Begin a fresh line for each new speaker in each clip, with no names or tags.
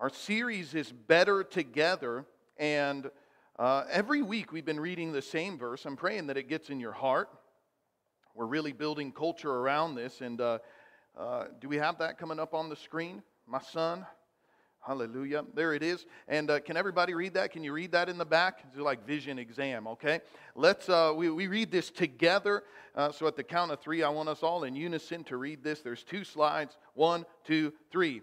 Our series is Better Together, and uh, every week we've been reading the same verse. I'm praying that it gets in your heart. We're really building culture around this, and uh, uh, do we have that coming up on the screen? My son? Hallelujah. There it is. And uh, can everybody read that? Can you read that in the back? It's like vision exam, okay? Let's, uh, we, we read this together. Uh, so at the count of three, I want us all in unison to read this. There's two slides. One, two, three.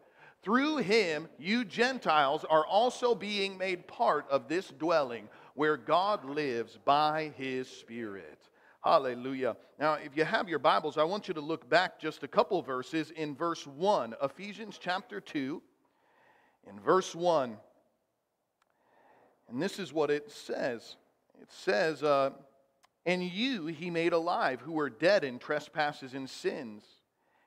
Through him, you Gentiles are also being made part of this dwelling where God lives by his Spirit. Hallelujah. Now, if you have your Bibles, I want you to look back just a couple verses in verse 1, Ephesians chapter 2, in verse 1. And this is what it says it says, uh, And you he made alive who were dead in trespasses and sins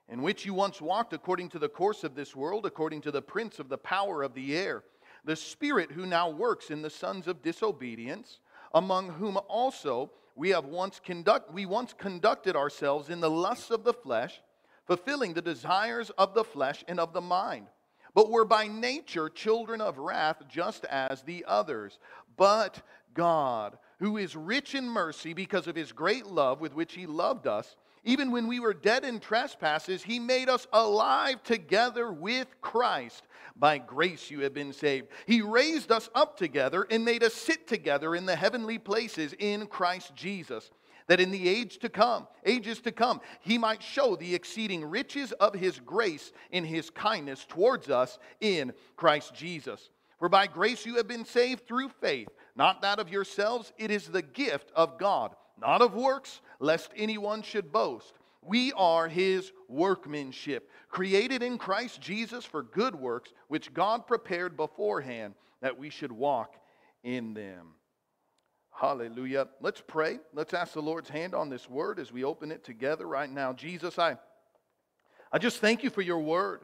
in which you once walked according to the course of this world, according to the prince of the power of the air, the spirit who now works in the sons of disobedience, among whom also we have once conduct we once conducted ourselves in the lusts of the flesh, fulfilling the desires of the flesh and of the mind. But were by nature children of wrath, just as the others. But God, who is rich in mercy because of his great love with which he loved us, even when we were dead in trespasses, he made us alive together with Christ. By grace you have been saved. He raised us up together and made us sit together in the heavenly places in Christ Jesus that in the age to come, ages to come, he might show the exceeding riches of his grace in his kindness towards us in Christ Jesus. For by grace you have been saved through faith, not that of yourselves, it is the gift of God not of works, lest anyone should boast. We are his workmanship, created in Christ Jesus for good works, which God prepared beforehand that we should walk in them. Hallelujah. Let's pray. Let's ask the Lord's hand on this word as we open it together right now. Jesus, I, I just thank you for your word.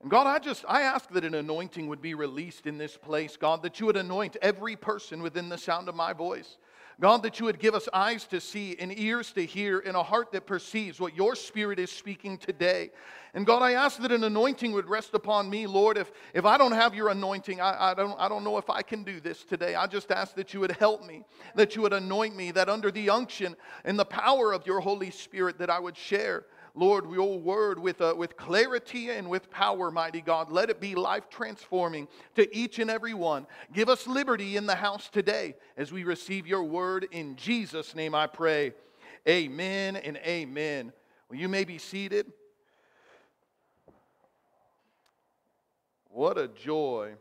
And God, I just I ask that an anointing would be released in this place, God, that you would anoint every person within the sound of my voice. God, that you would give us eyes to see and ears to hear and a heart that perceives what your spirit is speaking today. And God, I ask that an anointing would rest upon me, Lord. If, if I don't have your anointing, I, I, don't, I don't know if I can do this today. I just ask that you would help me, that you would anoint me, that under the unction and the power of your Holy Spirit, that I would share Lord, your word with, uh, with clarity and with power, mighty God. Let it be life transforming to each and every one. Give us liberty in the house today as we receive your word. In Jesus' name I pray. Amen and amen. Well, you may be seated. What a joy.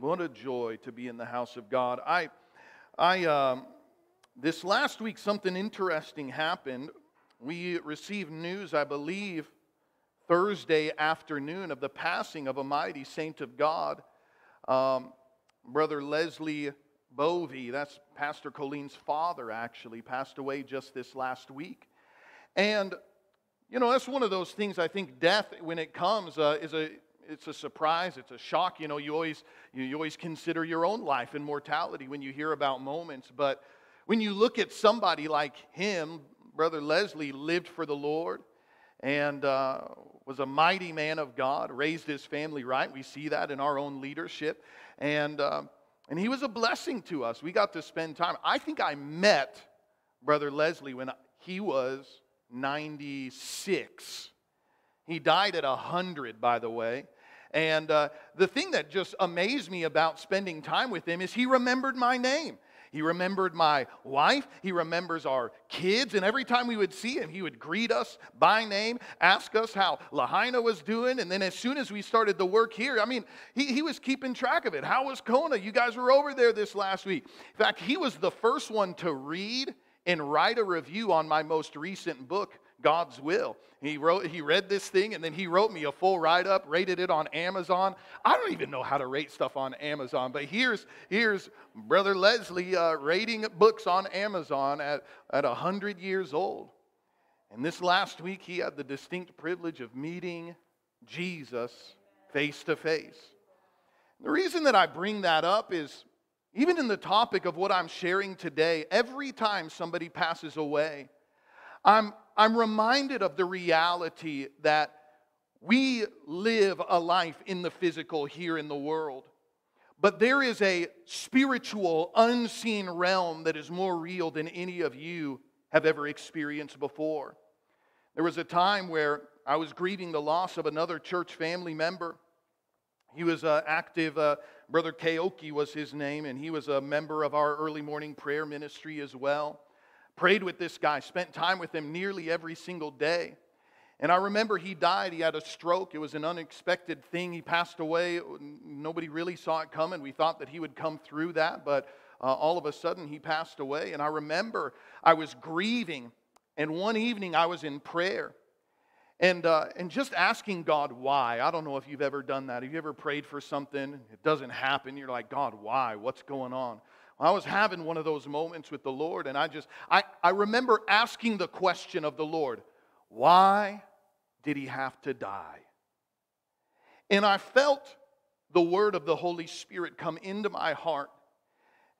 What a joy to be in the house of God. I, I, um, this last week, something interesting happened we received news, I believe, Thursday afternoon of the passing of a mighty saint of God, um, Brother Leslie Bovey. That's Pastor Colleen's father, actually, passed away just this last week. And, you know, that's one of those things I think death, when it comes, uh, is a it's a surprise it's a shock you know you always you, you always consider your own life and mortality when you hear about moments but when you look at somebody like him Brother Leslie lived for the Lord and uh, was a mighty man of God, raised his family right. We see that in our own leadership. And, uh, and he was a blessing to us. We got to spend time. I think I met Brother Leslie when he was 96. He died at 100, by the way. And uh, the thing that just amazed me about spending time with him is he remembered my name. He remembered my wife. He remembers our kids. And every time we would see him, he would greet us by name, ask us how Lahaina was doing. And then as soon as we started the work here, I mean, he, he was keeping track of it. How was Kona? You guys were over there this last week. In fact, he was the first one to read and write a review on my most recent book, God's will. He wrote, he read this thing, and then he wrote me a full write-up, rated it on Amazon. I don't even know how to rate stuff on Amazon, but here's here's Brother Leslie uh, rating books on Amazon at at hundred years old. And this last week, he had the distinct privilege of meeting Jesus face to face. The reason that I bring that up is even in the topic of what I'm sharing today, every time somebody passes away, I'm, I'm reminded of the reality that we live a life in the physical here in the world. But there is a spiritual, unseen realm that is more real than any of you have ever experienced before. There was a time where I was grieving the loss of another church family member. He was uh, active, uh, Brother Keoki was his name, and he was a member of our early morning prayer ministry as well. Prayed with this guy, spent time with him nearly every single day. And I remember he died. He had a stroke. It was an unexpected thing. He passed away. Nobody really saw it coming. We thought that he would come through that, but uh, all of a sudden he passed away. And I remember I was grieving, and one evening I was in prayer. And, uh, and just asking God why. I don't know if you've ever done that. Have you ever prayed for something? It doesn't happen. You're like, God, why? What's going on? I was having one of those moments with the Lord, and I just, I, I remember asking the question of the Lord, why did he have to die? And I felt the word of the Holy Spirit come into my heart,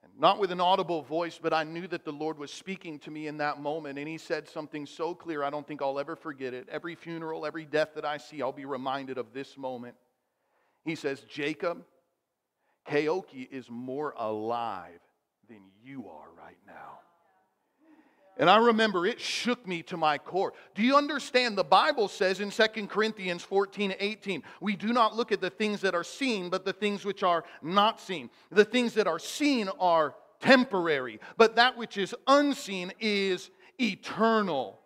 and not with an audible voice, but I knew that the Lord was speaking to me in that moment. And he said something so clear, I don't think I'll ever forget it. Every funeral, every death that I see, I'll be reminded of this moment. He says, Jacob, Keoki is more alive than you are right now. And I remember it shook me to my core. Do you understand? The Bible says in 2 Corinthians 14 18, we do not look at the things that are seen, but the things which are not seen. The things that are seen are temporary, but that which is unseen is eternal.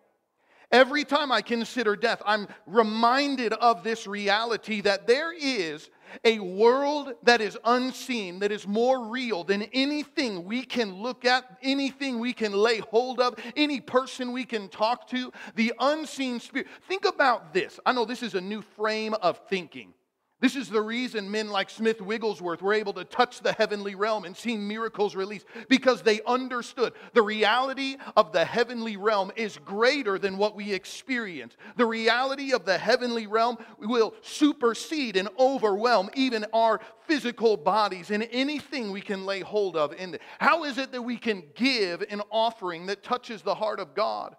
Every time I consider death, I'm reminded of this reality that there is a world that is unseen, that is more real than anything we can look at, anything we can lay hold of, any person we can talk to, the unseen spirit. Think about this. I know this is a new frame of thinking. This is the reason men like Smith Wigglesworth were able to touch the heavenly realm and see miracles released because they understood the reality of the heavenly realm is greater than what we experience. The reality of the heavenly realm will supersede and overwhelm even our physical bodies and anything we can lay hold of in it. How is it that we can give an offering that touches the heart of God?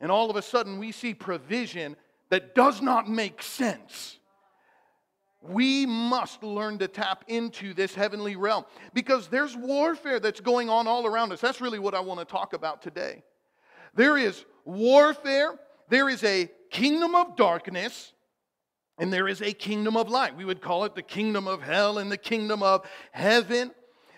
And all of a sudden we see provision that does not make sense we must learn to tap into this heavenly realm because there's warfare that's going on all around us. That's really what I want to talk about today. There is warfare, there is a kingdom of darkness, and there is a kingdom of light. We would call it the kingdom of hell and the kingdom of heaven.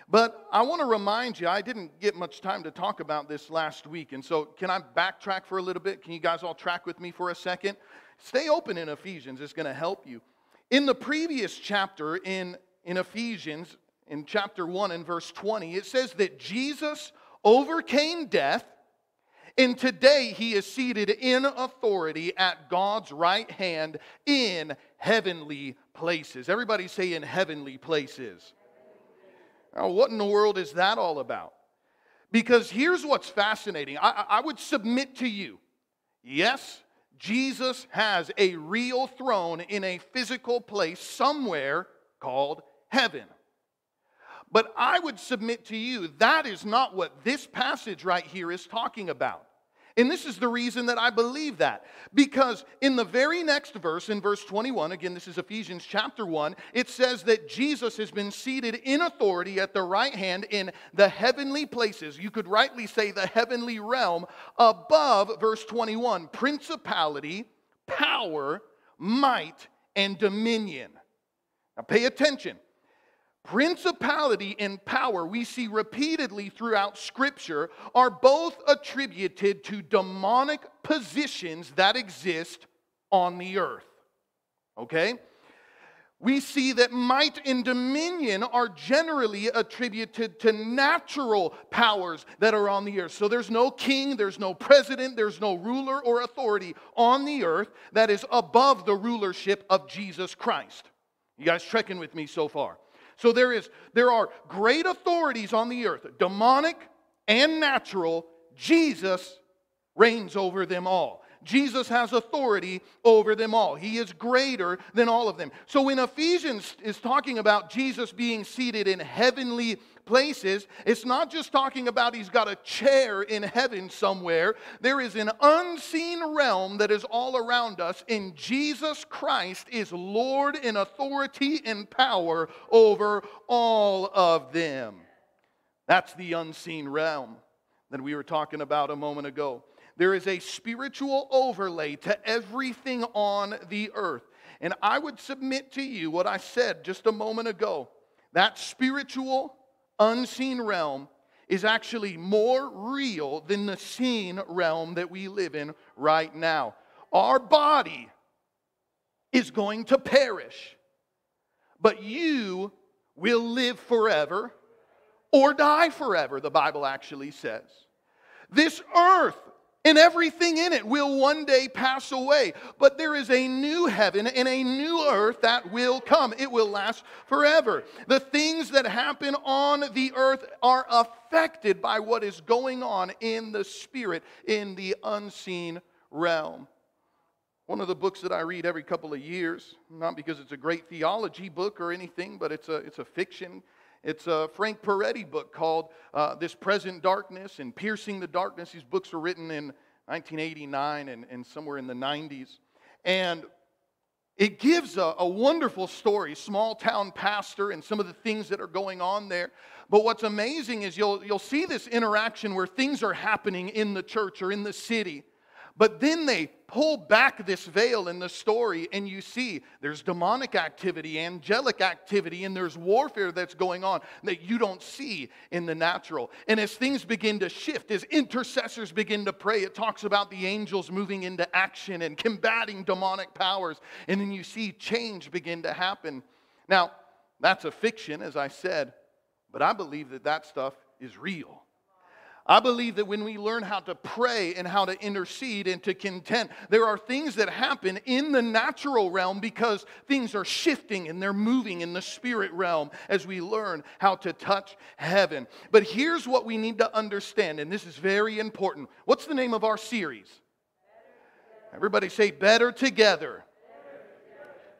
But I want to remind you, I didn't get much time to talk about this last week. And so, can I backtrack for a little bit? Can you guys all track with me for a second? Stay open in Ephesians, it's going to help you. In the previous chapter in, in Ephesians, in chapter 1 and verse 20, it says that Jesus overcame death, and today he is seated in authority at God's right hand in heavenly places. Everybody say in heavenly places. Now, what in the world is that all about? Because here's what's fascinating. I, I would submit to you yes, Jesus has a real throne in a physical place somewhere called heaven. But I would submit to you that is not what this passage right here is talking about. And this is the reason that I believe that. Because in the very next verse, in verse 21, again, this is Ephesians chapter 1, it says that Jesus has been seated in authority at the right hand in the heavenly places. You could rightly say the heavenly realm above, verse 21, principality, power, might, and dominion. Now pay attention. Principality and power, we see repeatedly throughout Scripture, are both attributed to demonic positions that exist on the earth. Okay? we see that might and dominion are generally attributed to natural powers that are on the earth. So there's no king, there's no president, there's no ruler or authority on the earth that is above the rulership of Jesus Christ. You guys trekking with me so far? So there is there are great authorities on the earth, demonic and natural. Jesus reigns over them all. Jesus has authority over them all. He is greater than all of them. So when Ephesians is talking about Jesus being seated in heavenly places, it's not just talking about he's got a chair in heaven somewhere. There is an unseen realm that is all around us, and Jesus Christ is Lord in authority and power over all of them. That's the unseen realm that we were talking about a moment ago. There is a spiritual overlay to everything on the earth. And I would submit to you what I said just a moment ago. That spiritual, unseen realm is actually more real than the seen realm that we live in right now. Our body is going to perish, but you will live forever or die forever, the Bible actually says. This earth and everything in it will one day pass away. But there is a new heaven and a new earth that will come. It will last forever. The things that happen on the earth are affected by what is going on in the spirit, in the unseen realm. One of the books that I read every couple of years, not because it's a great theology book or anything, but it's a, it's a fiction it's a Frank Peretti book called uh, This Present Darkness and Piercing the Darkness. These books were written in 1989 and, and somewhere in the 90s. And it gives a, a, wonderful story, small town pastor, and some of the things that are going on there. But what's amazing is you'll, you'll see this interaction where things are happening in the church or in the city. But then they pull back this veil in the story, and you see there's demonic activity, angelic activity, and there's warfare that's going on that you don't see in the natural. And as things begin to shift, as intercessors begin to pray, it talks about the angels moving into action and combating demonic powers. And then you see change begin to happen. Now, that's a fiction, as I said, but I believe that that stuff is real. I believe that when we learn how to pray and how to intercede and to contend, there are things that happen in the natural realm because things are shifting and they're moving in the spirit realm as we learn how to touch heaven. But here's what we need to understand, and this is very important. What's the name of our series? Everybody say, Better Together.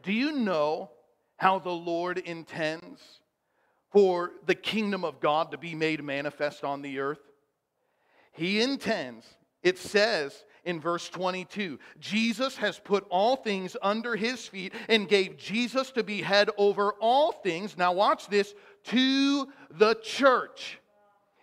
Do you know how the Lord intends for the kingdom of God to be made manifest on the earth? He intends, it says in verse 22, Jesus has put all things under his feet and gave Jesus to be head over all things. Now, watch this to the church,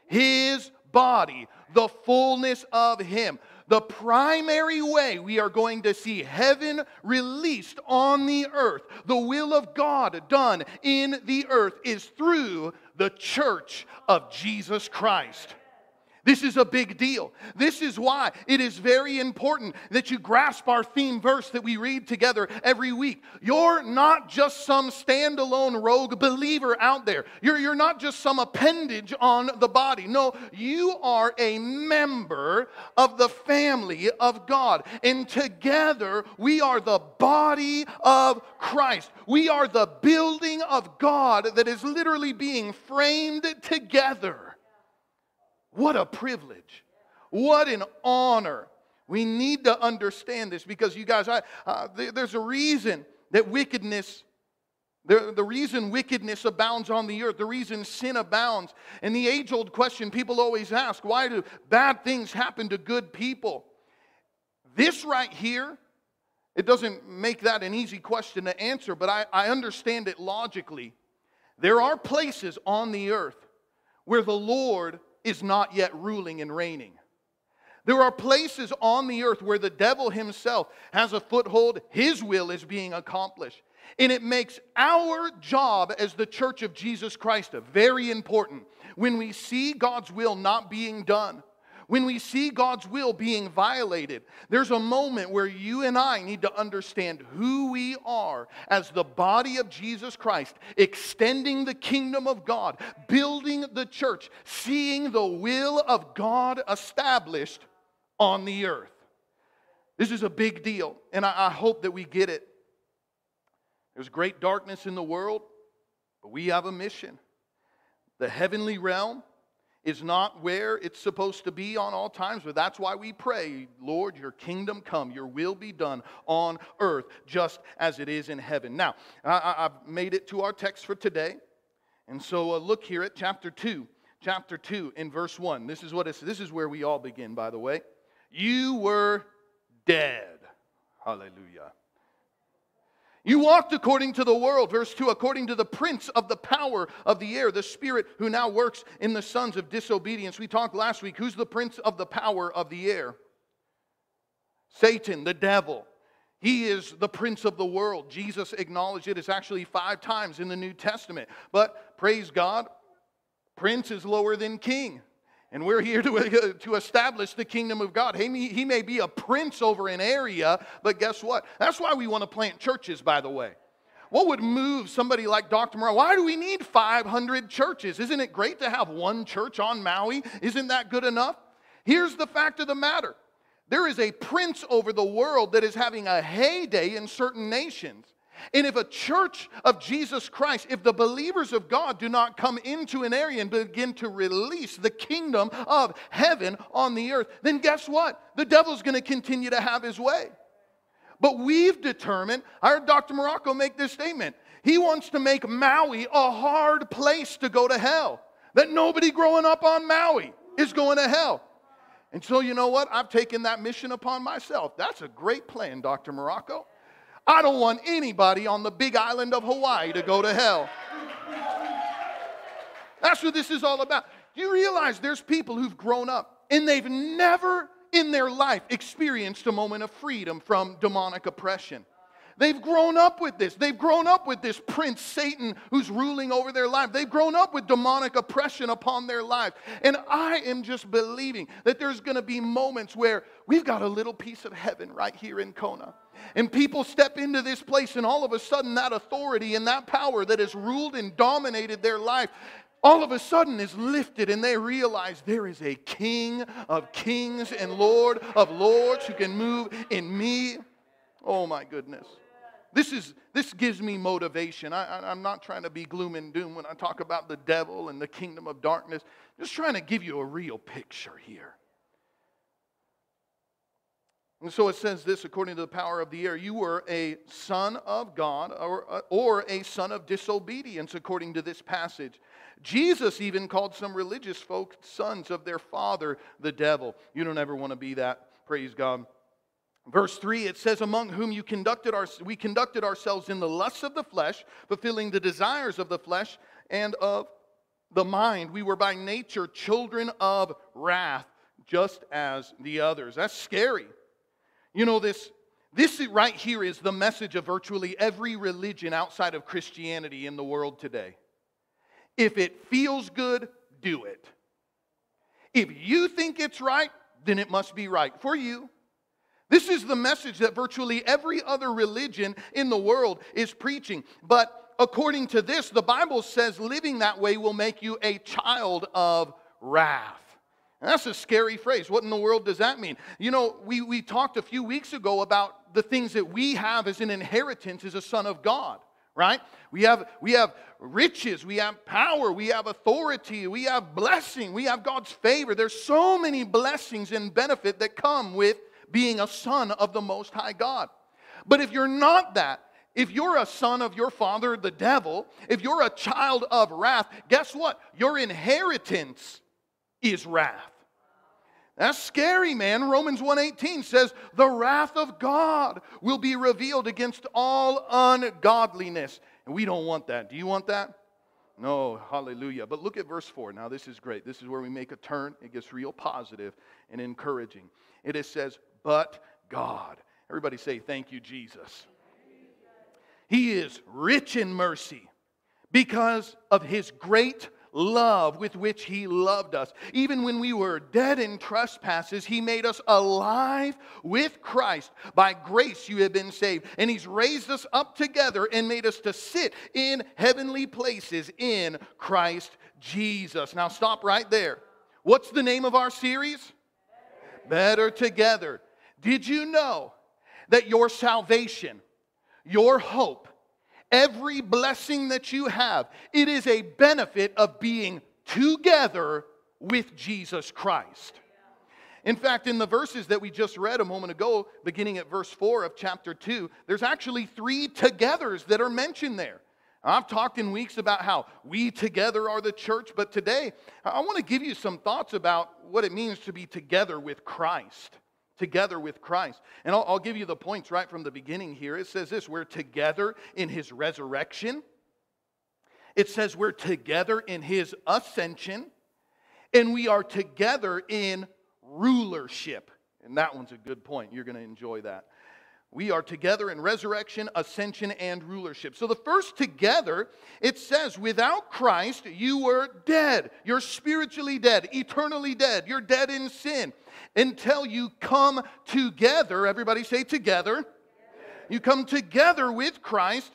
his body, the fullness of him. The primary way we are going to see heaven released on the earth, the will of God done in the earth, is through the church of Jesus Christ. This is a big deal. This is why it is very important that you grasp our theme verse that we read together every week. You're not just some standalone rogue believer out there, you're, you're not just some appendage on the body. No, you are a member of the family of God. And together, we are the body of Christ. We are the building of God that is literally being framed together. What a privilege. What an honor. We need to understand this because, you guys, I, uh, there's a reason that wickedness, the, the reason wickedness abounds on the earth, the reason sin abounds. And the age old question people always ask why do bad things happen to good people? This right here, it doesn't make that an easy question to answer, but I, I understand it logically. There are places on the earth where the Lord is not yet ruling and reigning. There are places on the earth where the devil himself has a foothold, his will is being accomplished. And it makes our job as the church of Jesus Christ very important. When we see God's will not being done, when we see God's will being violated, there's a moment where you and I need to understand who we are as the body of Jesus Christ, extending the kingdom of God, building the church, seeing the will of God established on the earth. This is a big deal, and I, hope that we get it. There's great darkness in the world, but we have a mission. The heavenly realm is not where it's supposed to be on all times, but that's why we pray, Lord, your kingdom come, your will be done on earth just as it is in heaven. Now, I, have made it to our text for today, and so uh, look here at chapter 2. Chapter 2 in verse 1. This is what it's, this is where we all begin, by the way. You were dead. Hallelujah. You walked according to the world, verse 2, according to the prince of the power of the air, the spirit who now works in the sons of disobedience. We talked last week. Who's the prince of the power of the air? Satan, the devil. He is the prince of the world. Jesus acknowledged it. It's actually five times in the New Testament. But praise God, prince is lower than king. And we're here to, to establish the kingdom of God. He may, he may be a prince over an area, but guess what? That's why we want to plant churches, by the way. What would move somebody like Dr. Morrow? Why do we need 500 churches? Isn't it great to have one church on Maui? Isn't that good enough? Here's the fact of the matter there is a prince over the world that is having a heyday in certain nations. And if a church of Jesus Christ, if the believers of God do not come into an area and begin to release the kingdom of heaven on the earth, then guess what? The devil's going to continue to have his way. But we've determined, I heard Dr. Marocco make this statement. He wants to make Maui a hard place to go to hell. That nobody growing up on Maui is going to hell. And so, you know what? I've taken that mission upon myself. That's a great plan, Dr. Marocco. I don't want anybody on the big island of Hawaii to go to hell. That's what this is all about. You realize there's people who've grown up and they've never in their life experienced a moment of freedom from demonic oppression? They've grown up with this. They've grown up with this prince, Satan, who's ruling over their life. They've grown up with demonic oppression upon their life. And I am just believing that there's going to be moments where we've got a little piece of heaven right here in Kona. And people step into this place, and all of a sudden, that authority and that power that has ruled and dominated their life all of a sudden is lifted and they realize there is a king of kings and lord of lords who can move in me. Oh my goodness. This, is, this gives me motivation. I, am not trying to be gloom and doom when I talk about the devil and the kingdom of darkness. Just trying to give you a real picture here. And so it says this according to the power of the air you were a son of God or, uh, or a son of disobedience, according to this passage. Jesus even called some religious folk sons of their father, the devil. You don't ever want to be that. Praise God. Verse 3, it says, Among whom you conducted our, we conducted ourselves in the lusts of the flesh, fulfilling the desires of the flesh and of the mind. We were by nature children of wrath, just as the others. That's scary. You know, this, this right here is the message of virtually every religion outside of Christianity in the world today. If it feels good, do it. If you think it's right, then it must be right for you. This is the message that virtually every other religion in the world is preaching. But according to this, the Bible says living that way will make you a child of wrath. That's a scary phrase. What in the world does that mean? You know, we, we talked a few weeks ago about the things that we have as an inheritance as a son of God, right? We have, we have riches, we have power, we have authority, we have blessing, we have God's favor. There's so many blessings and benefit that come with being a son of the Most High God. But if you're not that, if you're a son of your father, the devil, if you're a child of wrath, guess what? Your inheritance is wrath. That's scary, man. Romans 1:18 says, "The wrath of God will be revealed against all ungodliness." And we don't want that. Do you want that? No, hallelujah. But look at verse 4. Now, this is great. This is where we make a turn. It gets real positive and encouraging. It says, but God. Everybody say, Thank you, Jesus. He is rich in mercy because of his great love with which He loved us. Even when we were dead in trespasses, He made us alive with Christ. By grace you have been saved. And He's raised us up together and made us to sit in heavenly places in Christ Jesus. Now stop right there. What's the name of our series? Better Together. Did you know that your salvation, your hope, every blessing that you have, it is a benefit of being together with Jesus Christ. In fact, in the verses that we just read a moment ago, beginning at verse 4 of chapter 2, there's actually three togethers that are mentioned there. I've talked in weeks about how we together are the church, but today I want to give you some thoughts about what it means to be together with Christ together with Christ. And I'll, I'll, give you the points right from the beginning here. It says this we're together in his resurrection, it says we're together in his ascension, and we are together in rulership. And that one's a good point. You're going to enjoy that. We are together in resurrection, ascension, and rulership. So the first together, it says, without Christ, you were dead. You're spiritually dead, eternally dead. You're dead in sin until you come together. Everybody say together. You come together with Christ,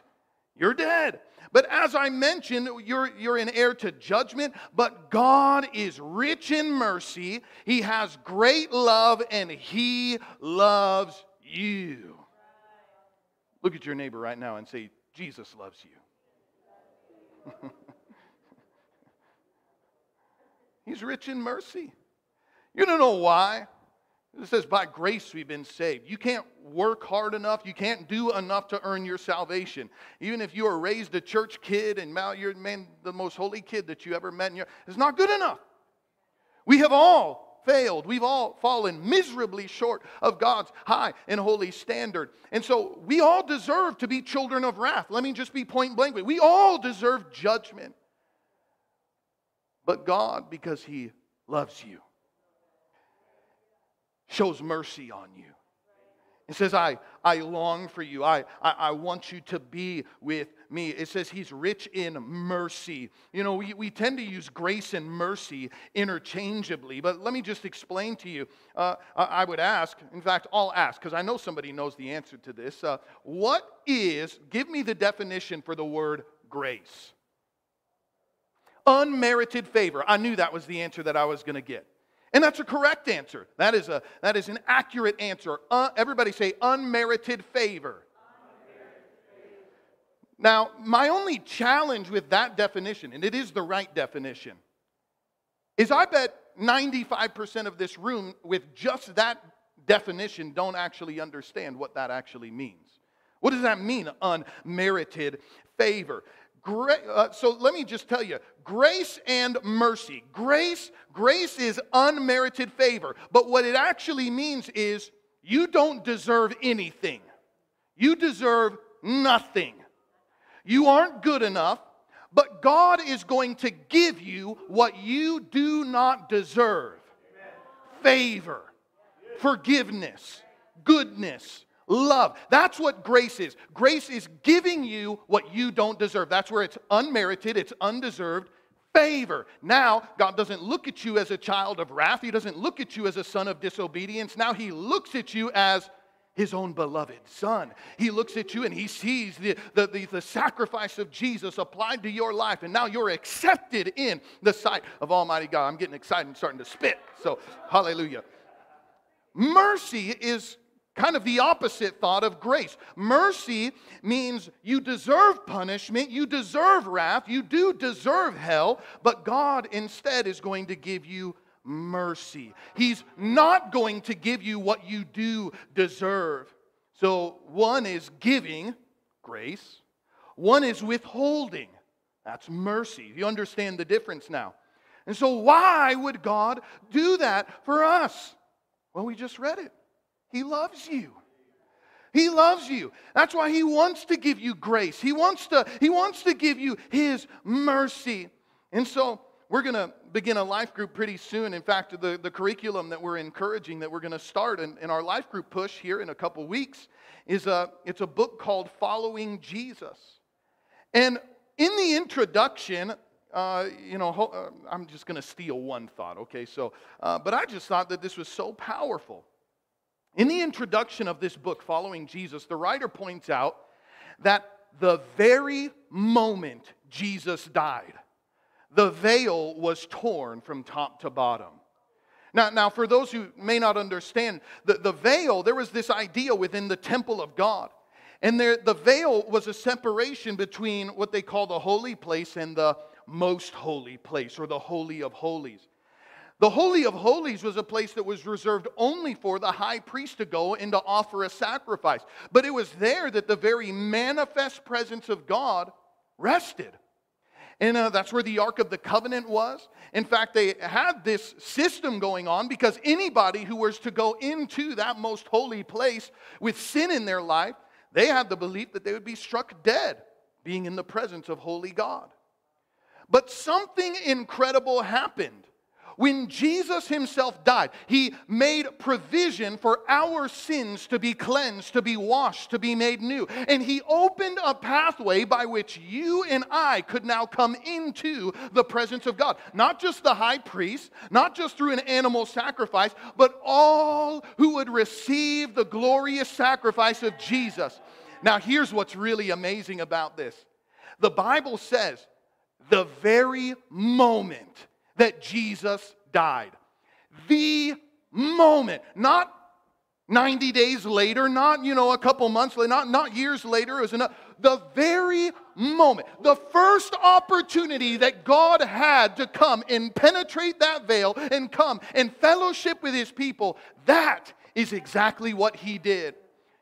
you're dead. But as I mentioned, you're, you're an heir to judgment, but God is rich in mercy. He has great love, and He loves you. Look at your neighbor right now and say, Jesus loves you. He's rich in mercy. You don't know why. It says, by grace we've been saved. You can't work hard enough. You can't do enough to earn your salvation. Even if you were raised a church kid and now you're man, the most holy kid that you ever met, your, it's not good enough. We have all failed. We've all fallen miserably short of God's high and holy standard. And so we all deserve to be children of wrath. Let me just be point blank. We all deserve judgment. But God, because He loves you, shows mercy on you. It says, I, I long for you. I, I, I, want you to be with me. It says he's rich in mercy. You know, we, we tend to use grace and mercy interchangeably, but let me just explain to you. Uh, I would ask, in fact, I'll ask, because I know somebody knows the answer to this. Uh, what is, give me the definition for the word grace? Unmerited favor. I knew that was the answer that I was going to get. And that's a correct answer. That is, a, that is an accurate answer. Uh, everybody say unmerited favor. Now, my only challenge with that definition, and it is the right definition, is I bet 95% of this room with just that definition don't actually understand what that actually means. What does that mean, unmerited favor? Gra- uh, so let me just tell you grace and mercy. Grace, grace is unmerited favor. But what it actually means is you don't deserve anything. You deserve nothing. You aren't good enough, but God is going to give you what you do not deserve favor, forgiveness, goodness, love. That's what grace is. Grace is giving you what you don't deserve. That's where it's unmerited, it's undeserved favor. Now, God doesn't look at you as a child of wrath, He doesn't look at you as a son of disobedience. Now, He looks at you as his own beloved son. He looks at you and he sees the, the, the, the, sacrifice of Jesus applied to your life, and now you're accepted in the sight of Almighty God. I'm getting excited and starting to spit. So, hallelujah. Mercy is kind of the opposite thought of grace. Mercy means you deserve punishment, you deserve wrath, you do deserve hell, but God instead is going to give you mercy. He's not going to give you what you do deserve. So, one is giving, grace, one is withholding. That's mercy. You understand the difference now. And so, why would God do that for us? Well, we just read it. He loves you. He loves you. That's why he wants to give you grace. He wants to, he wants to give you his mercy. And so we're going to begin a life group pretty soon. In fact, the, the curriculum that we're encouraging that we're going to start in, in our life group push here in a couple weeks is a, it's a book called Following Jesus. And in the introduction, uh, you know, uh, I'm just going to steal one thought, okay? So, uh, but I just thought that this was so powerful. In the introduction of this book, Following Jesus, the writer points out that the very moment Jesus died, the veil was torn from top to bottom. Now, now for those who may not understand, the, the veil, there was this idea within the temple of God. And there, the veil was a separation between what they call the holy place and the most holy place, or the Holy of Holies. The Holy of Holies was a place that was reserved only for the high priest to go and to offer a sacrifice. But it was there that the very manifest presence of God rested. And uh, that's where the Ark of the Covenant was. In fact, they had this system going on because anybody who was to go into that most holy place with sin in their life, they had the belief that they would be struck dead being in the presence of holy God. But something incredible happened when Jesus himself died, he made provision for our sins to be cleansed, to be washed, to be made new. And he opened a pathway by which you and I could now come into the presence of God. Not just the high priest, not just through an animal sacrifice, but all who would receive the glorious sacrifice of Jesus. Now, here's what's really amazing about this the Bible says the very moment that Jesus died. The moment, not 90 days later, not, you know, a couple months later, not, not years later, it was enough. The very moment, the first opportunity that God had to come and penetrate that veil and come and fellowship with his people, that is exactly what he did.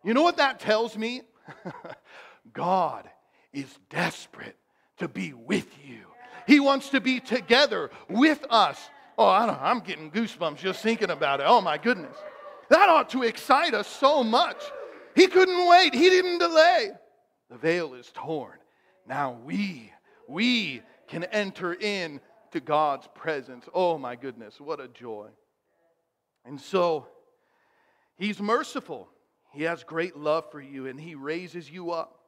You know what that tells me? God is desperate to be with you. He wants to be together with us. Oh, I I'm getting goosebumps just thinking about it. Oh, my goodness. That ought to excite us so much. He couldn't wait, he didn't delay. The veil is torn. Now we, we can enter in to God's presence. Oh, my goodness, what a joy. And so, He's merciful. He has great love for you, and He raises you up.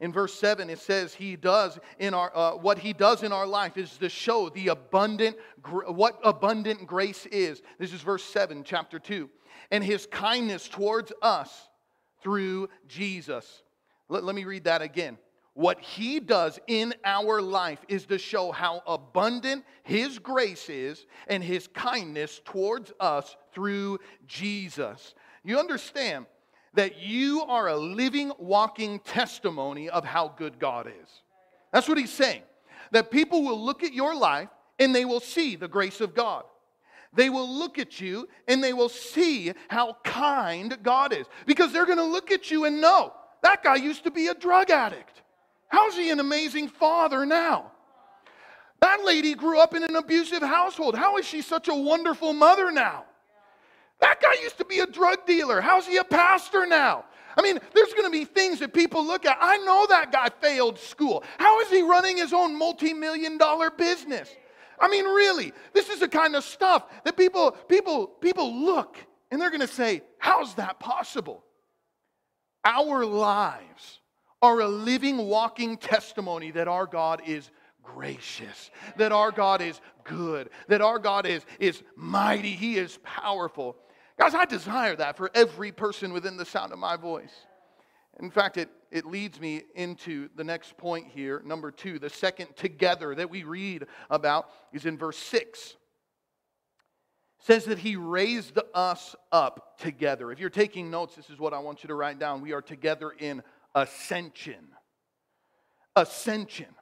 In verse 7, it says, He does in our, uh, what He does in our life is to show the abundant, what abundant grace is. This is verse 7, chapter 2. And His kindness towards us through Jesus. Let, let me read that again. What He does in our life is to show how abundant His grace is and His kindness towards us through Jesus. You understand? That you are a living, walking testimony of how good God is. That's what he's saying. That people will look at your life and they will see the grace of God. They will look at you and they will see how kind God is. Because they're going to look at you and know that guy used to be a drug addict. How's he an amazing father now? That lady grew up in an abusive household. How is she such a wonderful mother now? That guy used to be a drug dealer. How's he a pastor now? I mean, there's going to be things that people look at. I know that guy failed school. How is he running his own multi million dollar business? I mean, really, this is the kind of stuff that people, people, people look and they're going to say, How's that possible? Our lives are a living, walking testimony that our God is gracious, that our God is good, that our God is, is mighty, He is powerful. Guys, I desire that for every person within the sound of my voice. In fact, it, it leads me into the next point here, number two. The second together that we read about is in verse 6. It says that he raised us up together. If you're taking notes, this is what I want you to write down. We are together in ascension. Ascension.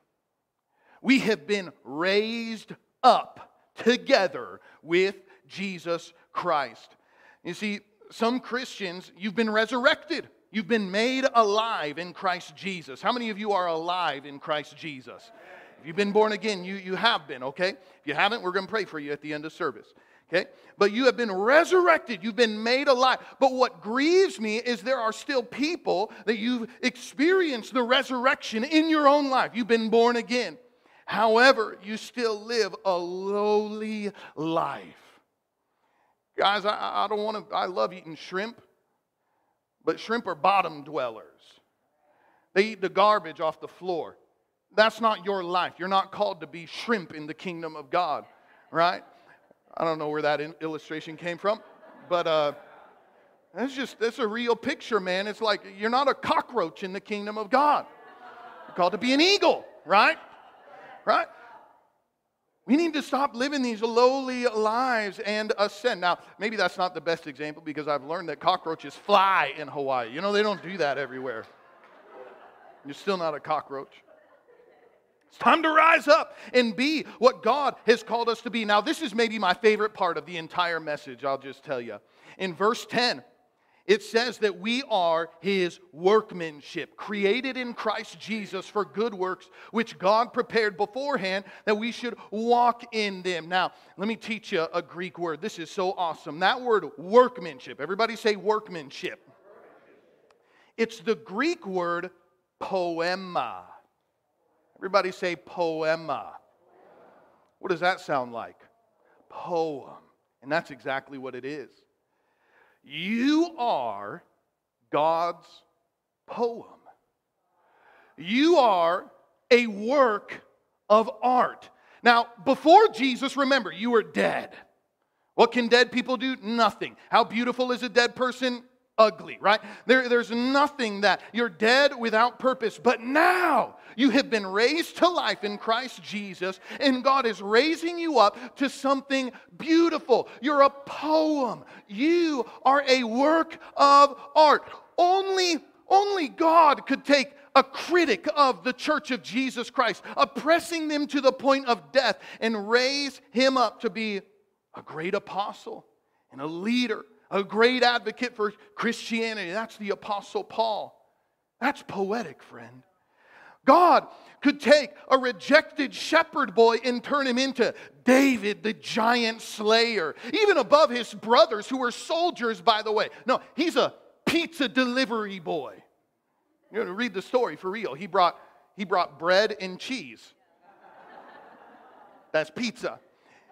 We have been raised up together with Jesus Christ. You see, some Christians, you've been resurrected. You've been made alive in Christ Jesus. How many of you are alive in Christ Jesus? If you've been born again, you, you have been, okay? If you haven't, we're going to pray for you at the end of service. Okay? But you have been resurrected. You've been made alive. But what grieves me is there are still people that you've experienced the resurrection in your own life. You've been born again. However, you still live a lowly life. Guys, I, I don't want to, I love eating shrimp, but shrimp are bottom dwellers. They eat the garbage off the floor. That's not your life. You're not called to be shrimp in the kingdom of God, right? I don't know where that illustration came from, but uh, that's just that's a real picture, man. It's like you're not a cockroach in the kingdom of God. You're called to be an eagle, right? Right? We need to stop living these lowly lives and ascend. Now, maybe that's not the best example because I've learned that cockroaches fly in Hawaii. You know, they don't do that everywhere. You're still not a cockroach. It's time to rise up and be what God has called us to be. Now, this is maybe my favorite part of the entire message, I'll just tell you. In verse 10, it says that we are his workmanship, created in Christ Jesus for good works, which God prepared beforehand that we should walk in them. Now, let me teach you a Greek word. This is so awesome. That word workmanship, everybody say workmanship. It's the Greek word poema. Everybody say poema. What does that sound like? Poem. And that's exactly what it is. You are God's poem. You are a work of art. Now, before Jesus, remember, you were dead. What can dead people do? Nothing. How beautiful is a dead person? Ugly, right? There, there's nothing that you're dead without purpose. But now you have been raised to life in Christ Jesus, and God is raising you up to something beautiful. You're a poem, you are a work of art. Only, only God could take a critic of the church of Jesus Christ, oppressing them to the point of death, and raise him up to be a great apostle and a leader a great advocate for Christianity. That's the Apostle Paul. That's poetic, friend. God could take a rejected shepherd boy and turn him into David, the giant slayer, even above his brothers who were soldiers, by the way. No, he's a pizza delivery boy. You're going to read the story for real. He brought, he brought bread and cheese. That's pizza.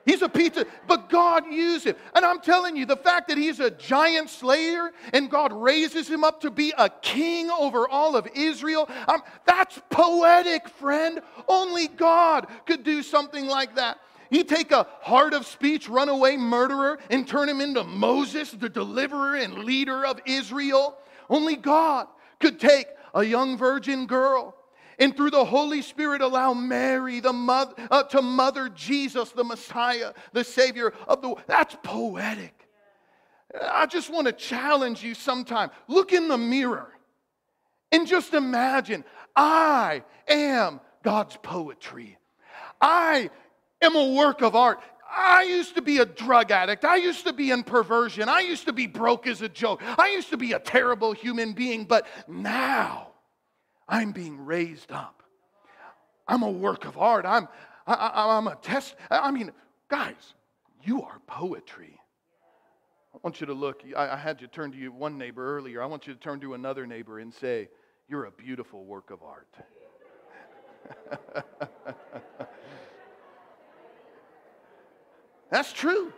He's a pizza, but God used him. And I'm telling you, the fact that he's a giant slayer and God raises him up to be a king over all of Israel, um, that's poetic, friend. Only God could do something like that. He take a hard of speech, runaway murderer, and turn him into Moses, the deliverer and leader of Israel. Only God could take a young virgin girl and through the Holy Spirit allow Mary the mother, uh, to mother Jesus, the Messiah, the Savior of the world. That's poetic. I just want to challenge you sometime. Look in the mirror and just imagine I am God's poetry. I am a work of art. I used to be a drug addict. I used to be in perversion. I used to be broke as a joke. I used to be a terrible human being. But now I'm being raised up. I'm a work of art. I'm, I, am a test. I mean, guys, you are poetry. I want you to look. I, I had you turn to you one neighbor earlier. I want you to turn to another neighbor and say, You're a beautiful work of art. That's true.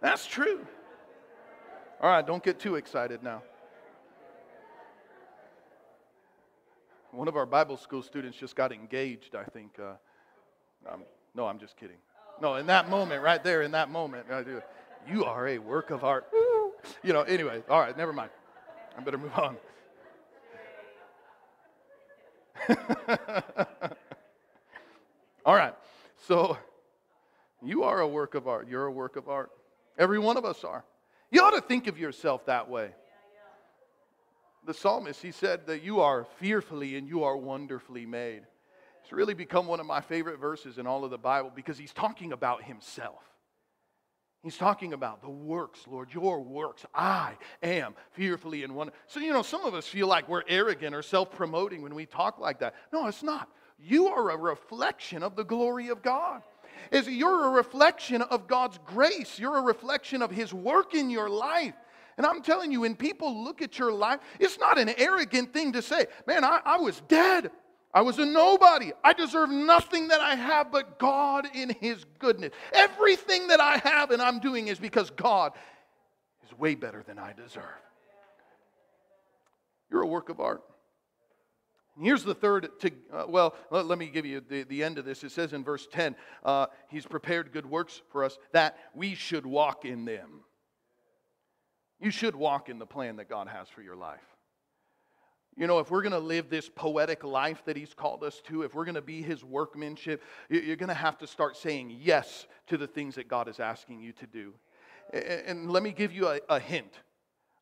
That's true. All right, don't get too excited now. One of our Bible school students just got engaged, I think. Uh, um, no, I'm just kidding. No, in that moment, right there, in that moment. You are a work of art. You know, anyway, all right, never mind. I better move on. all right, so you are a work of art. You're a work of art. Every one of us are. You ought to think of yourself that way the psalmist, he said that you are fearfully and you are wonderfully made. It's really become one of my favorite verses in all of the Bible because he's talking about himself. He's talking about the works, Lord, your works. I am fearfully and wonderfully. So, you know, some of us feel like we're arrogant or self promoting when we talk like that. No, it's not. You are a reflection of the glory of God. Is you're a reflection of God's grace. You're a reflection of His work in your life. And I'm telling you, when people look at your life, it's not an arrogant thing to say, man, I, I was dead. I was a nobody. I deserve nothing that I have but God in His goodness. Everything that I have and I'm doing is because God is way better than I deserve. You're a work of art. Here's the third, to, uh, well, let, let, me give you the, the end of this. It says in verse 10, uh, He's prepared good works for us that we should walk in them. You should walk in the plan that God has for your life. You know, if we're going to live this poetic life that He's called us to, if we're going to be His workmanship, you're going to have to start saying yes to the things that God is asking you to do. And let me give you a, a hint.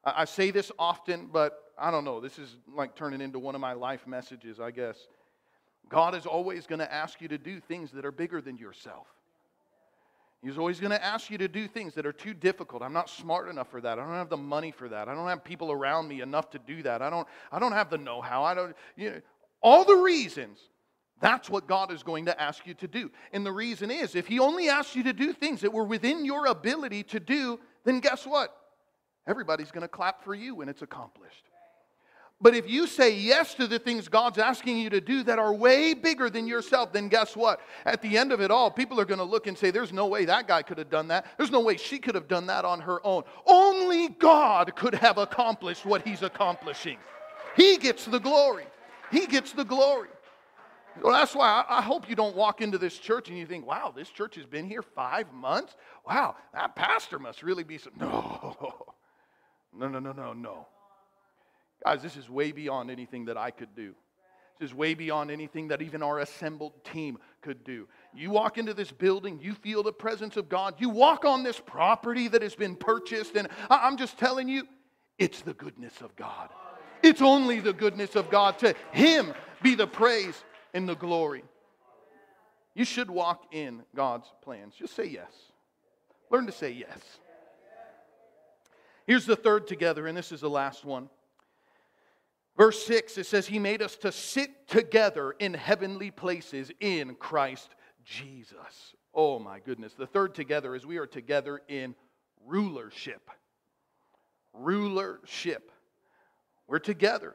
I say this often, but I don't know. This is like turning into one of my life messages, I guess. God is always going to ask you to do things that are bigger than yourself. He's always going to ask you to do things that are too difficult. I'm not smart enough for that. I don't have the money for that. I don't have people around me enough to do that. I don't, I don't have the know how. I don't, you know, all the reasons. That's what God is going to ask you to do. And the reason is if He only asks you to do things that were within your ability to do, then guess what? Everybody's going to clap for you when it's accomplished. But if you say yes to the things God's asking you to do that are way bigger than yourself, then guess what? At the end of it all, people are going to look and say, There's no way that guy could have done that. There's no way she could have done that on her own. Only God could have accomplished what he's accomplishing. He gets the glory. He gets the glory. Well, that's why I, hope you don't walk into this church and you think, wow, this church has been here five months. Wow, that pastor must really be some. No, no, no, no, no, no. Guys, this is way beyond anything that I could do. This is way beyond anything that even our assembled team could do. You walk into this building, you feel the presence of God. You walk on this property that has been purchased, and I'm just telling you, it's the goodness of God. It's only the goodness of God. To Him be the praise and the glory. You should walk in God's plans. Just say yes. Learn to say yes. Here's the third together, and this is the last one. Verse 6, it says, He made us to sit together in heavenly places in Christ Jesus. Oh my goodness. The third together is we are together in rulership. Rulership. We're together.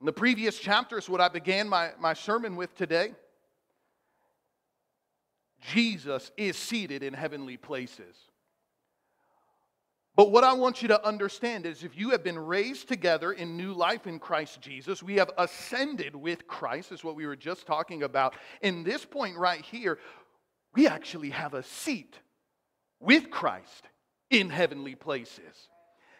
In the previous chapter is what I began my, my sermon with today. Jesus is seated in heavenly places. But what I want you to understand is if you have been raised together in new life in Christ Jesus, we have ascended with Christ, is what we were just talking about. In this point right here, we actually have a seat with Christ in heavenly places.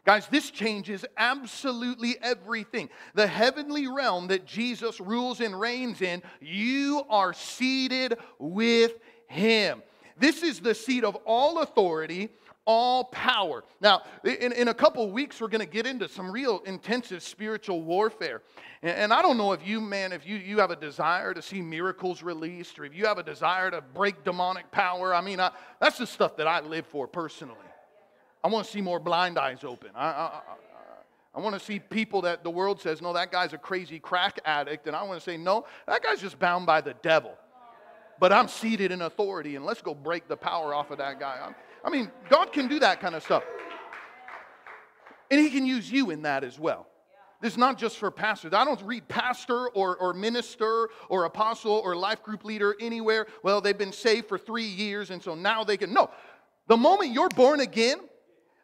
Guys, this changes absolutely everything. The heavenly realm that Jesus rules and reigns in, you are seated with Him. This is the seat of all authority all power. Now, in, in a couple weeks, we're going to get into some real intensive spiritual warfare. And, and, I don't know if you, man, if you, you have a desire to see miracles released or if you have a desire to break demonic power. I mean, I, that's the stuff that I live for personally. I want to see more blind eyes open. I, I, I want to see people that the world says, no, that guy's a crazy crack addict. And I want to say, no, that guy's just bound by the devil. But I'm seated in authority, and let's go break the power off of that guy. I'm, I mean, God can do that kind of stuff. And He can use you in that as well. This is not just for pastors. I don't read pastor or, or minister or apostle or life group leader anywhere. Well, they've been saved for three years, and so now they can. No. The moment you're born again,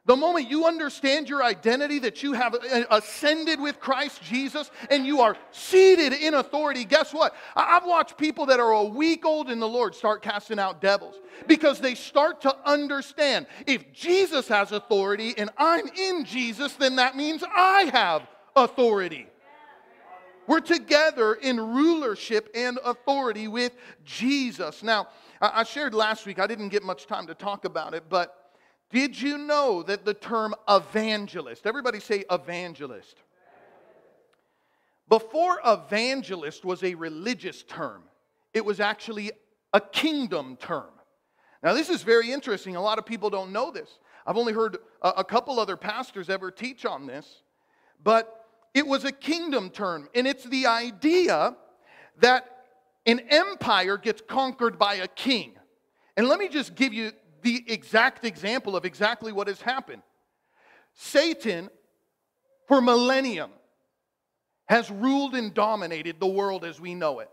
the moment you understand your identity, that you have ascended with Christ Jesus and you are seated in authority, guess what? I've watched people that are a week old in the Lord start casting out devils because they start to understand if Jesus has authority and I'm in Jesus, then that means I have authority. We're together in rulership and authority with Jesus. Now, I shared last week, I didn't get much time to talk about it, but did you know that the term evangelist, everybody say evangelist. Before evangelist was a religious term, it was actually a kingdom term. Now, this is very interesting. A lot of people don't know this. I've only heard a, a couple other pastors ever teach on this, but it was a kingdom term, and it's the idea that an empire gets conquered by a king. And let me just give you the exact example of exactly what has happened. Satan, for millennium, has ruled and dominated the world as we know it.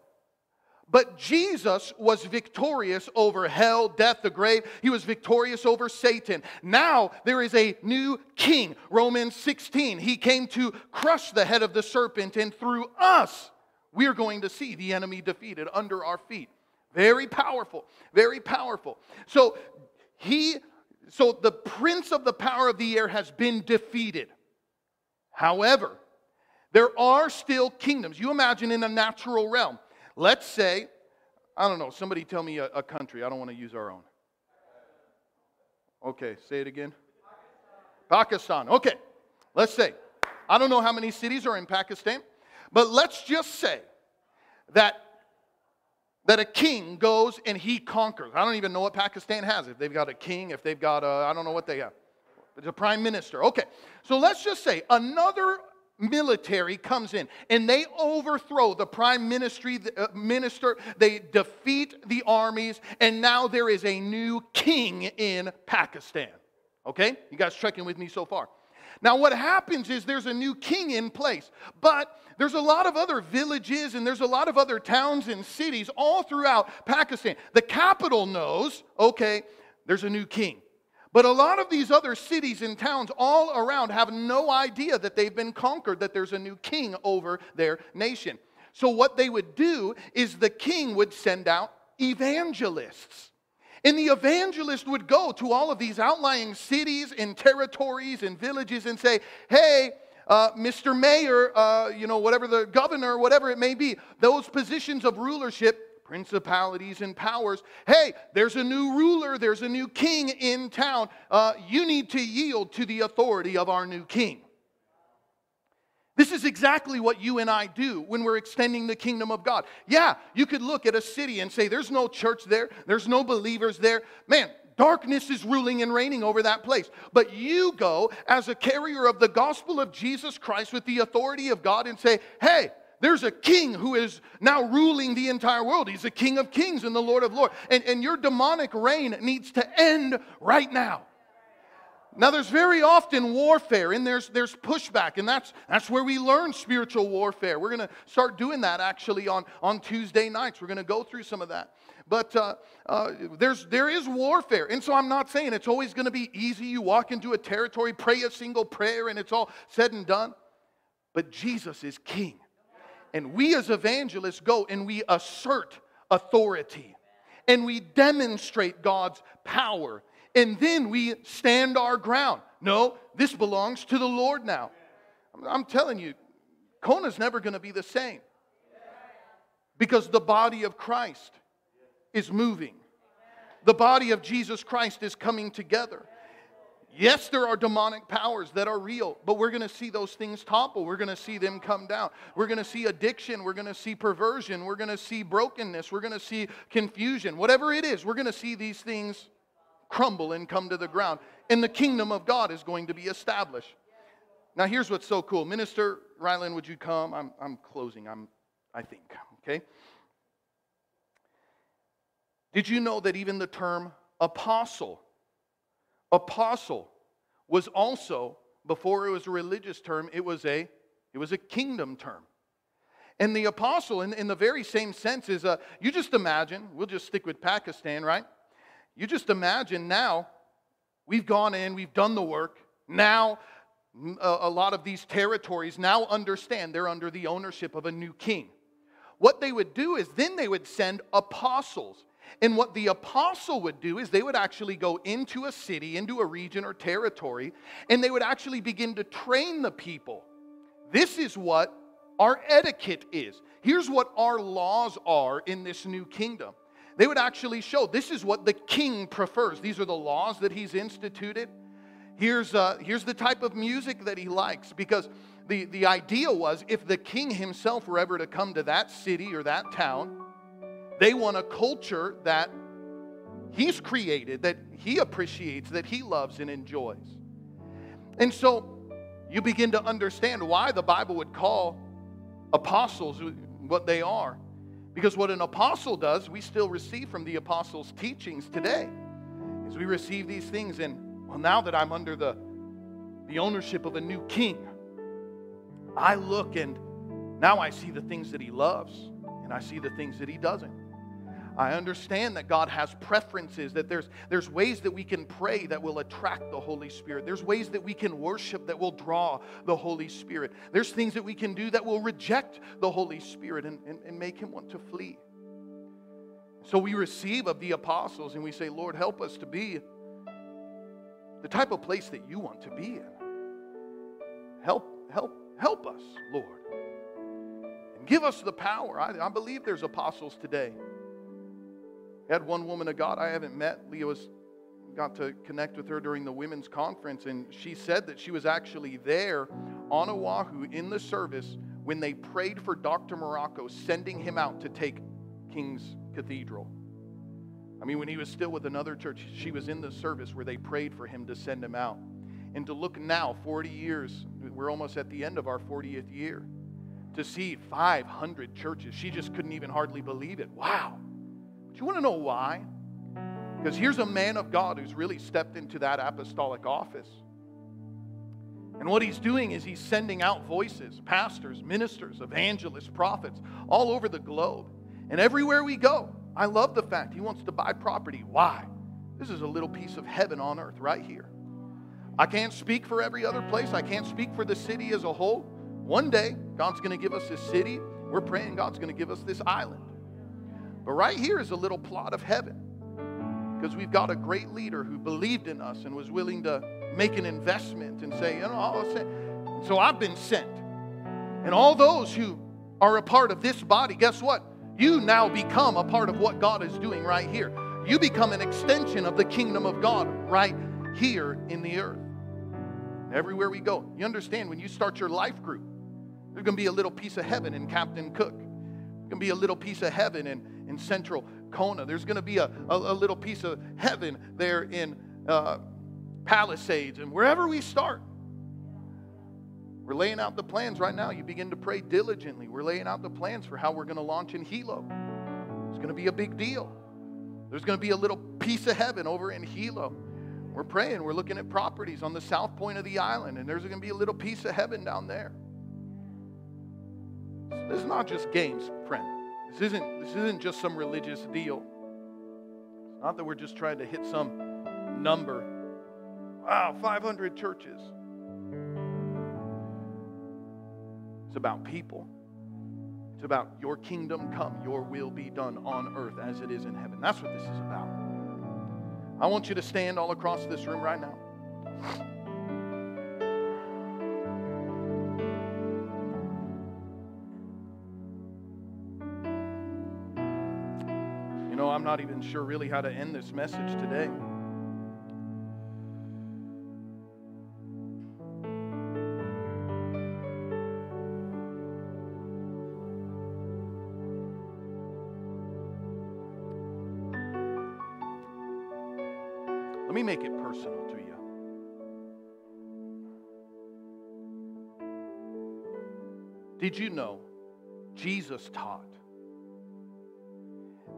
But Jesus was victorious over hell, death, the grave. He was victorious over Satan. Now there is a new king. Romans 16. He came to crush the head of the serpent, and through us, we are going to see the enemy defeated under our feet. Very powerful, very powerful. So he so the prince of the power of the air has been defeated. However, there are still kingdoms. You imagine in a natural realm. Let's say, I don't know, somebody tell me a, a country. I don't want to use our own. Okay, say it again. Pakistan. Okay, let's say. I don't know how many cities are in Pakistan, but let's just say that that a king goes and he conquers. I don't even know what Pakistan has. If they've got a king, if they've got a, I don't know what they have. A prime minister. Okay, so let's just say another military comes in and they overthrow the prime ministry uh, minister they defeat the armies and now there is a new king in pakistan okay you guys checking with me so far now what happens is there's a new king in place but there's a lot of other villages and there's a lot of other towns and cities all throughout pakistan the capital knows okay there's a new king but a lot of these other cities and towns all around have no idea that they've been conquered, that there's a new king over their nation. So, what they would do is the king would send out evangelists. And the evangelist would go to all of these outlying cities and territories and villages and say, Hey, uh, Mr. Mayor, uh, you know, whatever the governor, whatever it may be, those positions of rulership, principalities and powers. Hey, there's a new ruler, there's a new king in town. Uh, you need to yield to the authority of our new king. This is exactly what you and I do when we're extending the kingdom of God. Yeah, you could look at a city and say, there's no church there, there's no believers there. Man, darkness is ruling and reigning over that place. But you go as a carrier of the gospel of Jesus Christ with the authority of God and say, hey, there's a king who is now ruling the entire world. He's the king of kings and the Lord of lords. And, and your demonic reign needs to end right now. Now, there's very often warfare and there's, there's pushback, and that's, that's where we learn spiritual warfare. We're going to start doing that actually on, on Tuesday nights. We're going to go through some of that. But uh, uh, there's, there is warfare. And so I'm not saying it's always going to be easy. You walk into a territory, pray a single prayer, and it's all said and done. But Jesus is king. And we as evangelists go and we assert authority and we demonstrate God's power. And then we stand our ground. No, this belongs to the Lord now. I'm telling you, Kona's never going to be the same because the body of Christ is moving. The body of Jesus Christ is coming together. Yes, there are demonic powers that are real, but we're going to see those things topple. We're going to see them come down. We're going to see addiction. We're going to see perversion. We're going to see brokenness. We're going to see confusion. Whatever it is, we're going to see these things crumble and come to the ground. And the kingdom of God is going to be established. Now, here's what's so cool. Minister Ryland, would you come? I'm, I'm closing, I'm, I think, okay? Did you know that even the term apostle apostle was also, before it was a religious term, it was a, it was a kingdom term. And the apostle, in, in the very same sense, is a, you just imagine, we'll just stick with Pakistan, right? You just imagine now we've gone in, we've done the work. Now, a, lot of these territories now understand they're under the ownership of a new king. What they would do is then they would send apostles and what the apostle would do is they would actually go into a city, into a region or territory, and they would actually begin to train the people. This is what our etiquette is. Here's what our laws are in this new kingdom. They would actually show this is what the king prefers. These are the laws that he's instituted. Here's, uh, here's the type of music that he likes because the, the idea was if the king himself were ever to come to that city or that town, they want a culture that He's created, that He appreciates, that He loves and enjoys. And so you begin to understand why the Bible would call apostles what they are. Because what an apostle does, we still receive from the apostles' teachings today. Is we receive these things, and well, now that I'm under the, the ownership of a new king, I look and now I see the things that he loves, and I see the things that he doesn't. I understand that God has preferences, that there's, there's ways that we can pray that will attract the Holy Spirit. There's ways that we can worship that will draw the Holy Spirit. There's things that we can do that will reject the Holy Spirit and, and, and make him want to flee. So we receive of the apostles and we say, Lord, help us to be the type of place that you want to be in. Help, help, help us, Lord. And give us the power. I, I believe there's apostles today Had one woman of God I haven't met. Leah was got to connect with her during the women's conference, and she said that she was actually there on Oahu in the service when they prayed for Dr. Marocco, sending him out to take King's Cathedral. I mean, when he was still with another church, she was in the service where they prayed for him to send him out. And to look now, 40 years, we're almost at the end of our 40th year, to see 500 churches, she just couldn't even hardly believe it. Wow. Do you want to know why? Because here's a man of God who's really stepped into that apostolic office. And what he's doing is he's sending out voices, pastors, ministers, evangelists, prophets, all over the globe. And everywhere we go, I love the fact he wants to buy property. Why? This is a little piece of heaven on earth right here. I can't speak for every other place. I can't speak for the city as a whole. One day, God's going to give us this city. We're praying God's going to give us this island. But right here is a little plot of heaven because we've got a great leader who believed in us and was willing to make an investment and say, you know, I'll. So I've been sent. And all those who are a part of this body, guess what? You now become a part of what God is doing right here. You become an extension of the kingdom of God right here in the earth. Everywhere we go. You understand when you start your life group, there's going to be a little piece of heaven in Captain Cook. There's going to be a little piece of heaven in in central Kona. There's going to be a, a, a, little piece of heaven there in uh, Palisades. And wherever we start, we're laying out the plans right now. You begin to pray diligently. We're laying out the plans for how we're going to launch in Hilo. It's going to be a big deal. There's going to be a little piece of heaven over in Hilo. We're praying. We're looking at properties on the south point of the island, and there's going to be a little piece of heaven down there. This is not just games. This isn't, this isn't just some religious deal. It's not that we're just trying to hit some number. Wow, 500 churches. It's about people. It's about your kingdom come, your will be done on earth as it is in heaven. That's what this is about. I want you to stand all across this room right now. I'm not even sure really how to end this message today. Let me make it personal to you. Did you know Jesus taught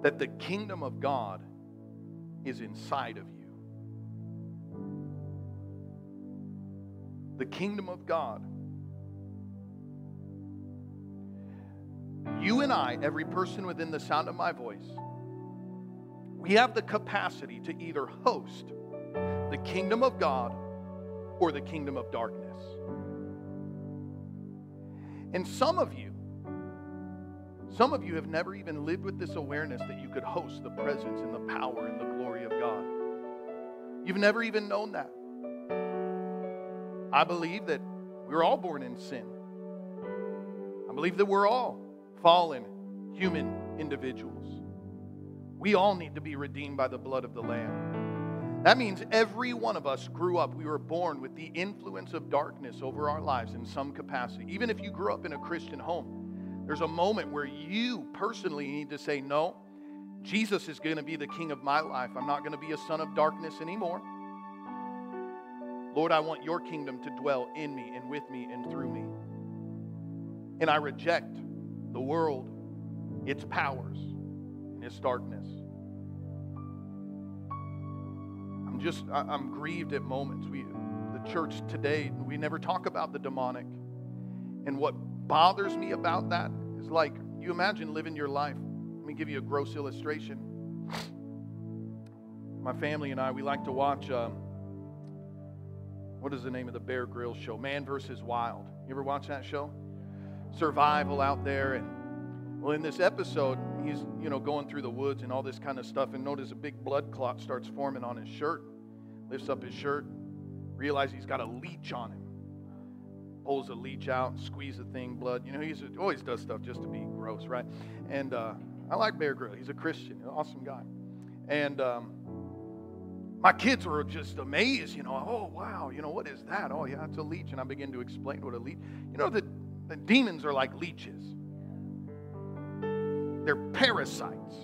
that the kingdom of God is inside of you. The kingdom of God. You and I, every person within the sound of my voice, we have the capacity to either host the kingdom of God or the kingdom of darkness. And some of you, some of you have never even lived with this awareness that you could host the presence and the power and the glory of God. You've never even known that. I believe that we're all born in sin. I believe that we're all fallen human individuals. We all need to be redeemed by the blood of the Lamb. That means every one of us grew up, we were born with the influence of darkness over our lives in some capacity. Even if you grew up in a Christian home, there's a moment where you personally need to say, No, Jesus is going to be the king of my life. I'm not going to be a son of darkness anymore. Lord, I want your kingdom to dwell in me and with me and through me. And I reject the world, its powers, and its darkness. I'm just, I'm grieved at moments. We, the church today, we never talk about the demonic and what bothers me about that is like you imagine living your life Let me give you a gross illustration. My family and I, we like to watch. Um, what is the name of the Bear Grylls show? Man versus Wild. You ever watch that show? Survival out there, and well, in this episode, he's you know going through the woods and all this kind of stuff, and notice a big blood clot starts forming on his shirt. Lifts up his shirt, realizes he's got a leech on him. Pulls a leech out, squeeze the thing, blood. You know, he always does stuff just to be gross, right? And uh, I like Bear Grylls. He's a Christian, an awesome guy. And um, my kids were just amazed, you know, oh, wow, you know, what is that? Oh, yeah, it's a leech. And I begin to explain what a leech, you know, the, the demons are like leeches. They're parasites.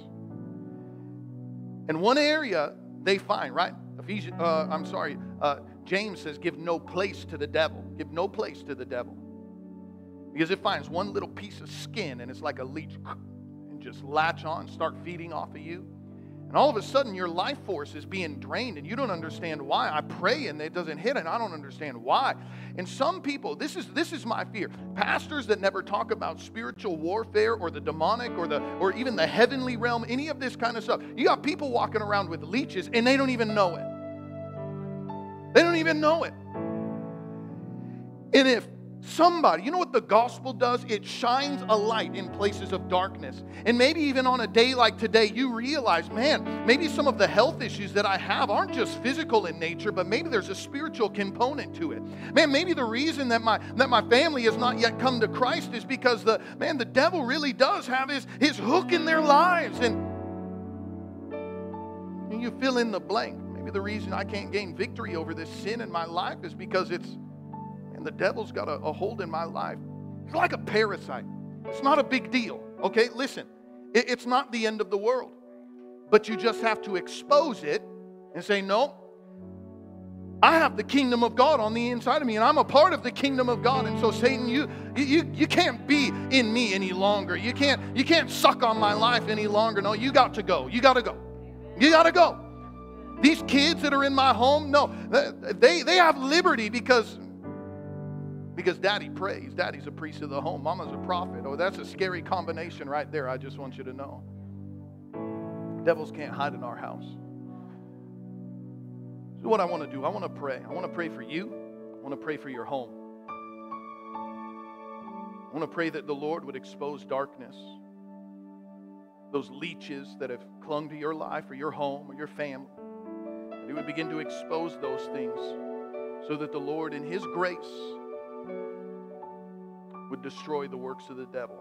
And one area they find, right? Ephesians, uh, I'm sorry, uh, James says, give no place to the devil. Give no place to the devil. Because it finds one little piece of skin and it's like a leech and just latch on, start feeding off of you. And all of a sudden, your life force is being drained, and you don't understand why. I pray and it doesn't hit, and I don't understand why. And some people, this is this is my fear. Pastors that never talk about spiritual warfare or the demonic or the or even the heavenly realm, any of this kind of stuff. You got people walking around with leeches, and they don't even know it. They don't even know it. And if Somebody, you know what the gospel does? It shines a light in places of darkness. And maybe even on a day like today, you realize, man, maybe some of the health issues that I have aren't just physical in nature, but maybe there's a spiritual component to it. Man, maybe the reason that my that my family has not yet come to Christ is because the man, the devil really does have his, his hook in their lives. And, and you fill in the blank. Maybe the reason I can't gain victory over this sin in my life is because it's and the devil's got a, a hold in my life. It's like a parasite. It's not a big deal. Okay, listen, it, it's not the end of the world. But you just have to expose it and say, no, I have the kingdom of God on the inside of me, and I'm a part of the kingdom of God. And so, Satan, you you you can't be in me any longer. You can't you can't suck on my life any longer. No, you got to go. You got to go. You got to go. These kids that are in my home, no, uh, they they have liberty because because daddy prays. Daddy's a priest of the home. Mama's a prophet. Oh, that's a scary combination right there. I just want you to know. Devils can't hide in our house. So, what I want to do, I want to pray. I want to pray for you. I want to pray for your home. I want to pray that the Lord would expose darkness, those leeches that have clung to your life or your home or your family. He would begin to expose those things so that the Lord, in His grace, would destroy the works of the devil.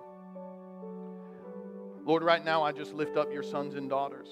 Lord, right now I just lift up your sons and daughters.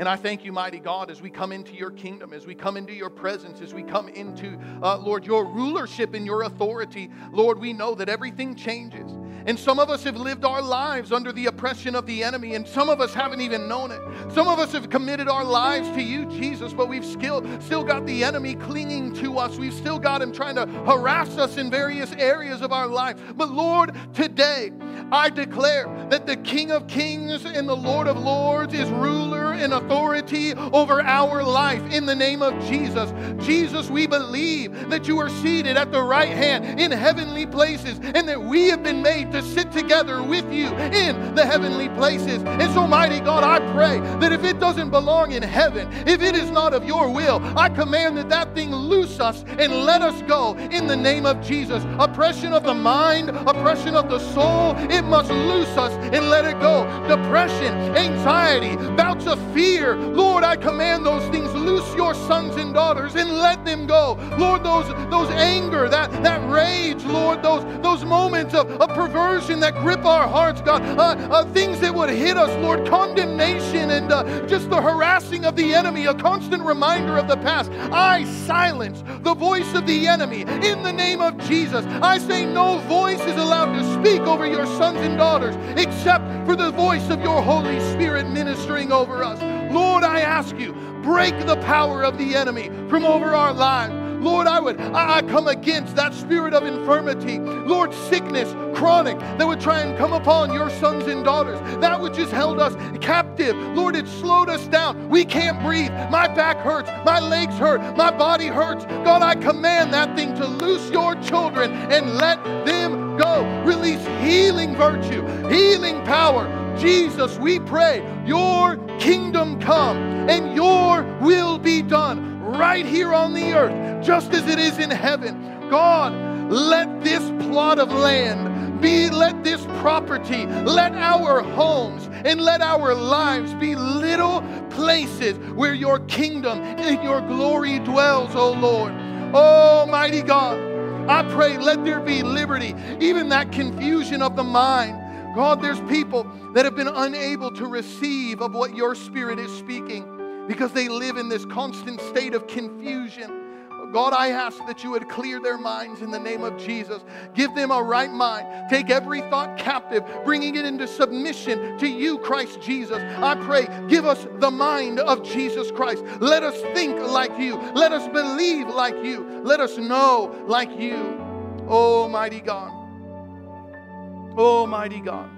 And I thank you, mighty God, as we come into your kingdom, as we come into your presence, as we come into, uh, Lord, your rulership and your authority. Lord, we know that everything changes. And some of us have lived our lives under the oppression of the enemy, and some of us haven't even known it. Some of us have committed our lives to you, Jesus, but we've still, still got the enemy clinging to us. We've still got him trying to harass us in various areas of our life. But Lord, today I declare that the King of Kings and the Lord of Lords is ruler and authority over our life in the name of Jesus. Jesus, we believe that you are seated at the right hand in heavenly places and that we have been made to sit together with you in the heavenly places. And so, mighty God, I pray that if it doesn't belong in heaven, if it is not of your will, I command that that thing loose us and let us go in the name of Jesus. Oppression of the mind, oppression of the soul, it must loose us and let it go. Depression, anxiety, bouts of fear, Lord, I command those things loose your sons and daughters and let them go. Lord, those those anger, that that rage, Lord, those those moments of, of perversion that grip our hearts, God, uh, uh, things that would hit us, Lord, condemnation and uh, just the harassing of the enemy, a constant reminder of the past. I silence the voice of the enemy in the name of Jesus. I say no voice is allowed to speak over your sons and daughters except for the voice of your Holy Spirit ministering over us. Lord, I ask you, break the power of the enemy from over our lives. Lord, I would I, I come against that spirit of infirmity, Lord, sickness, chronic, that would try and come upon your sons and daughters. That which has held us captive. Lord, it slowed us down. We can't breathe. My back hurts. My legs hurt. My body hurts. God, I command that thing to loose your children and let them go. Release healing virtue, healing power, Jesus, we pray, your kingdom come and your will be done right here on the earth, just as it is in heaven. God, let this plot of land be, let this property, let our homes, and let our lives be little places where your kingdom and your glory dwells, O oh Lord. Almighty God, I pray, let there be liberty, even that confusion of the mind. God, there's people that have been unable to receive of what your spirit is speaking because they live in this constant state of confusion. God, I ask that you would clear their minds in the name of Jesus. Give them a right mind. Take every thought captive, bringing it into submission to you, Christ Jesus. I pray, give us the mind of Jesus Christ. Let us think like you. Let us believe like you. Let us know like you. Oh, Almighty God. Oh, Almighty God.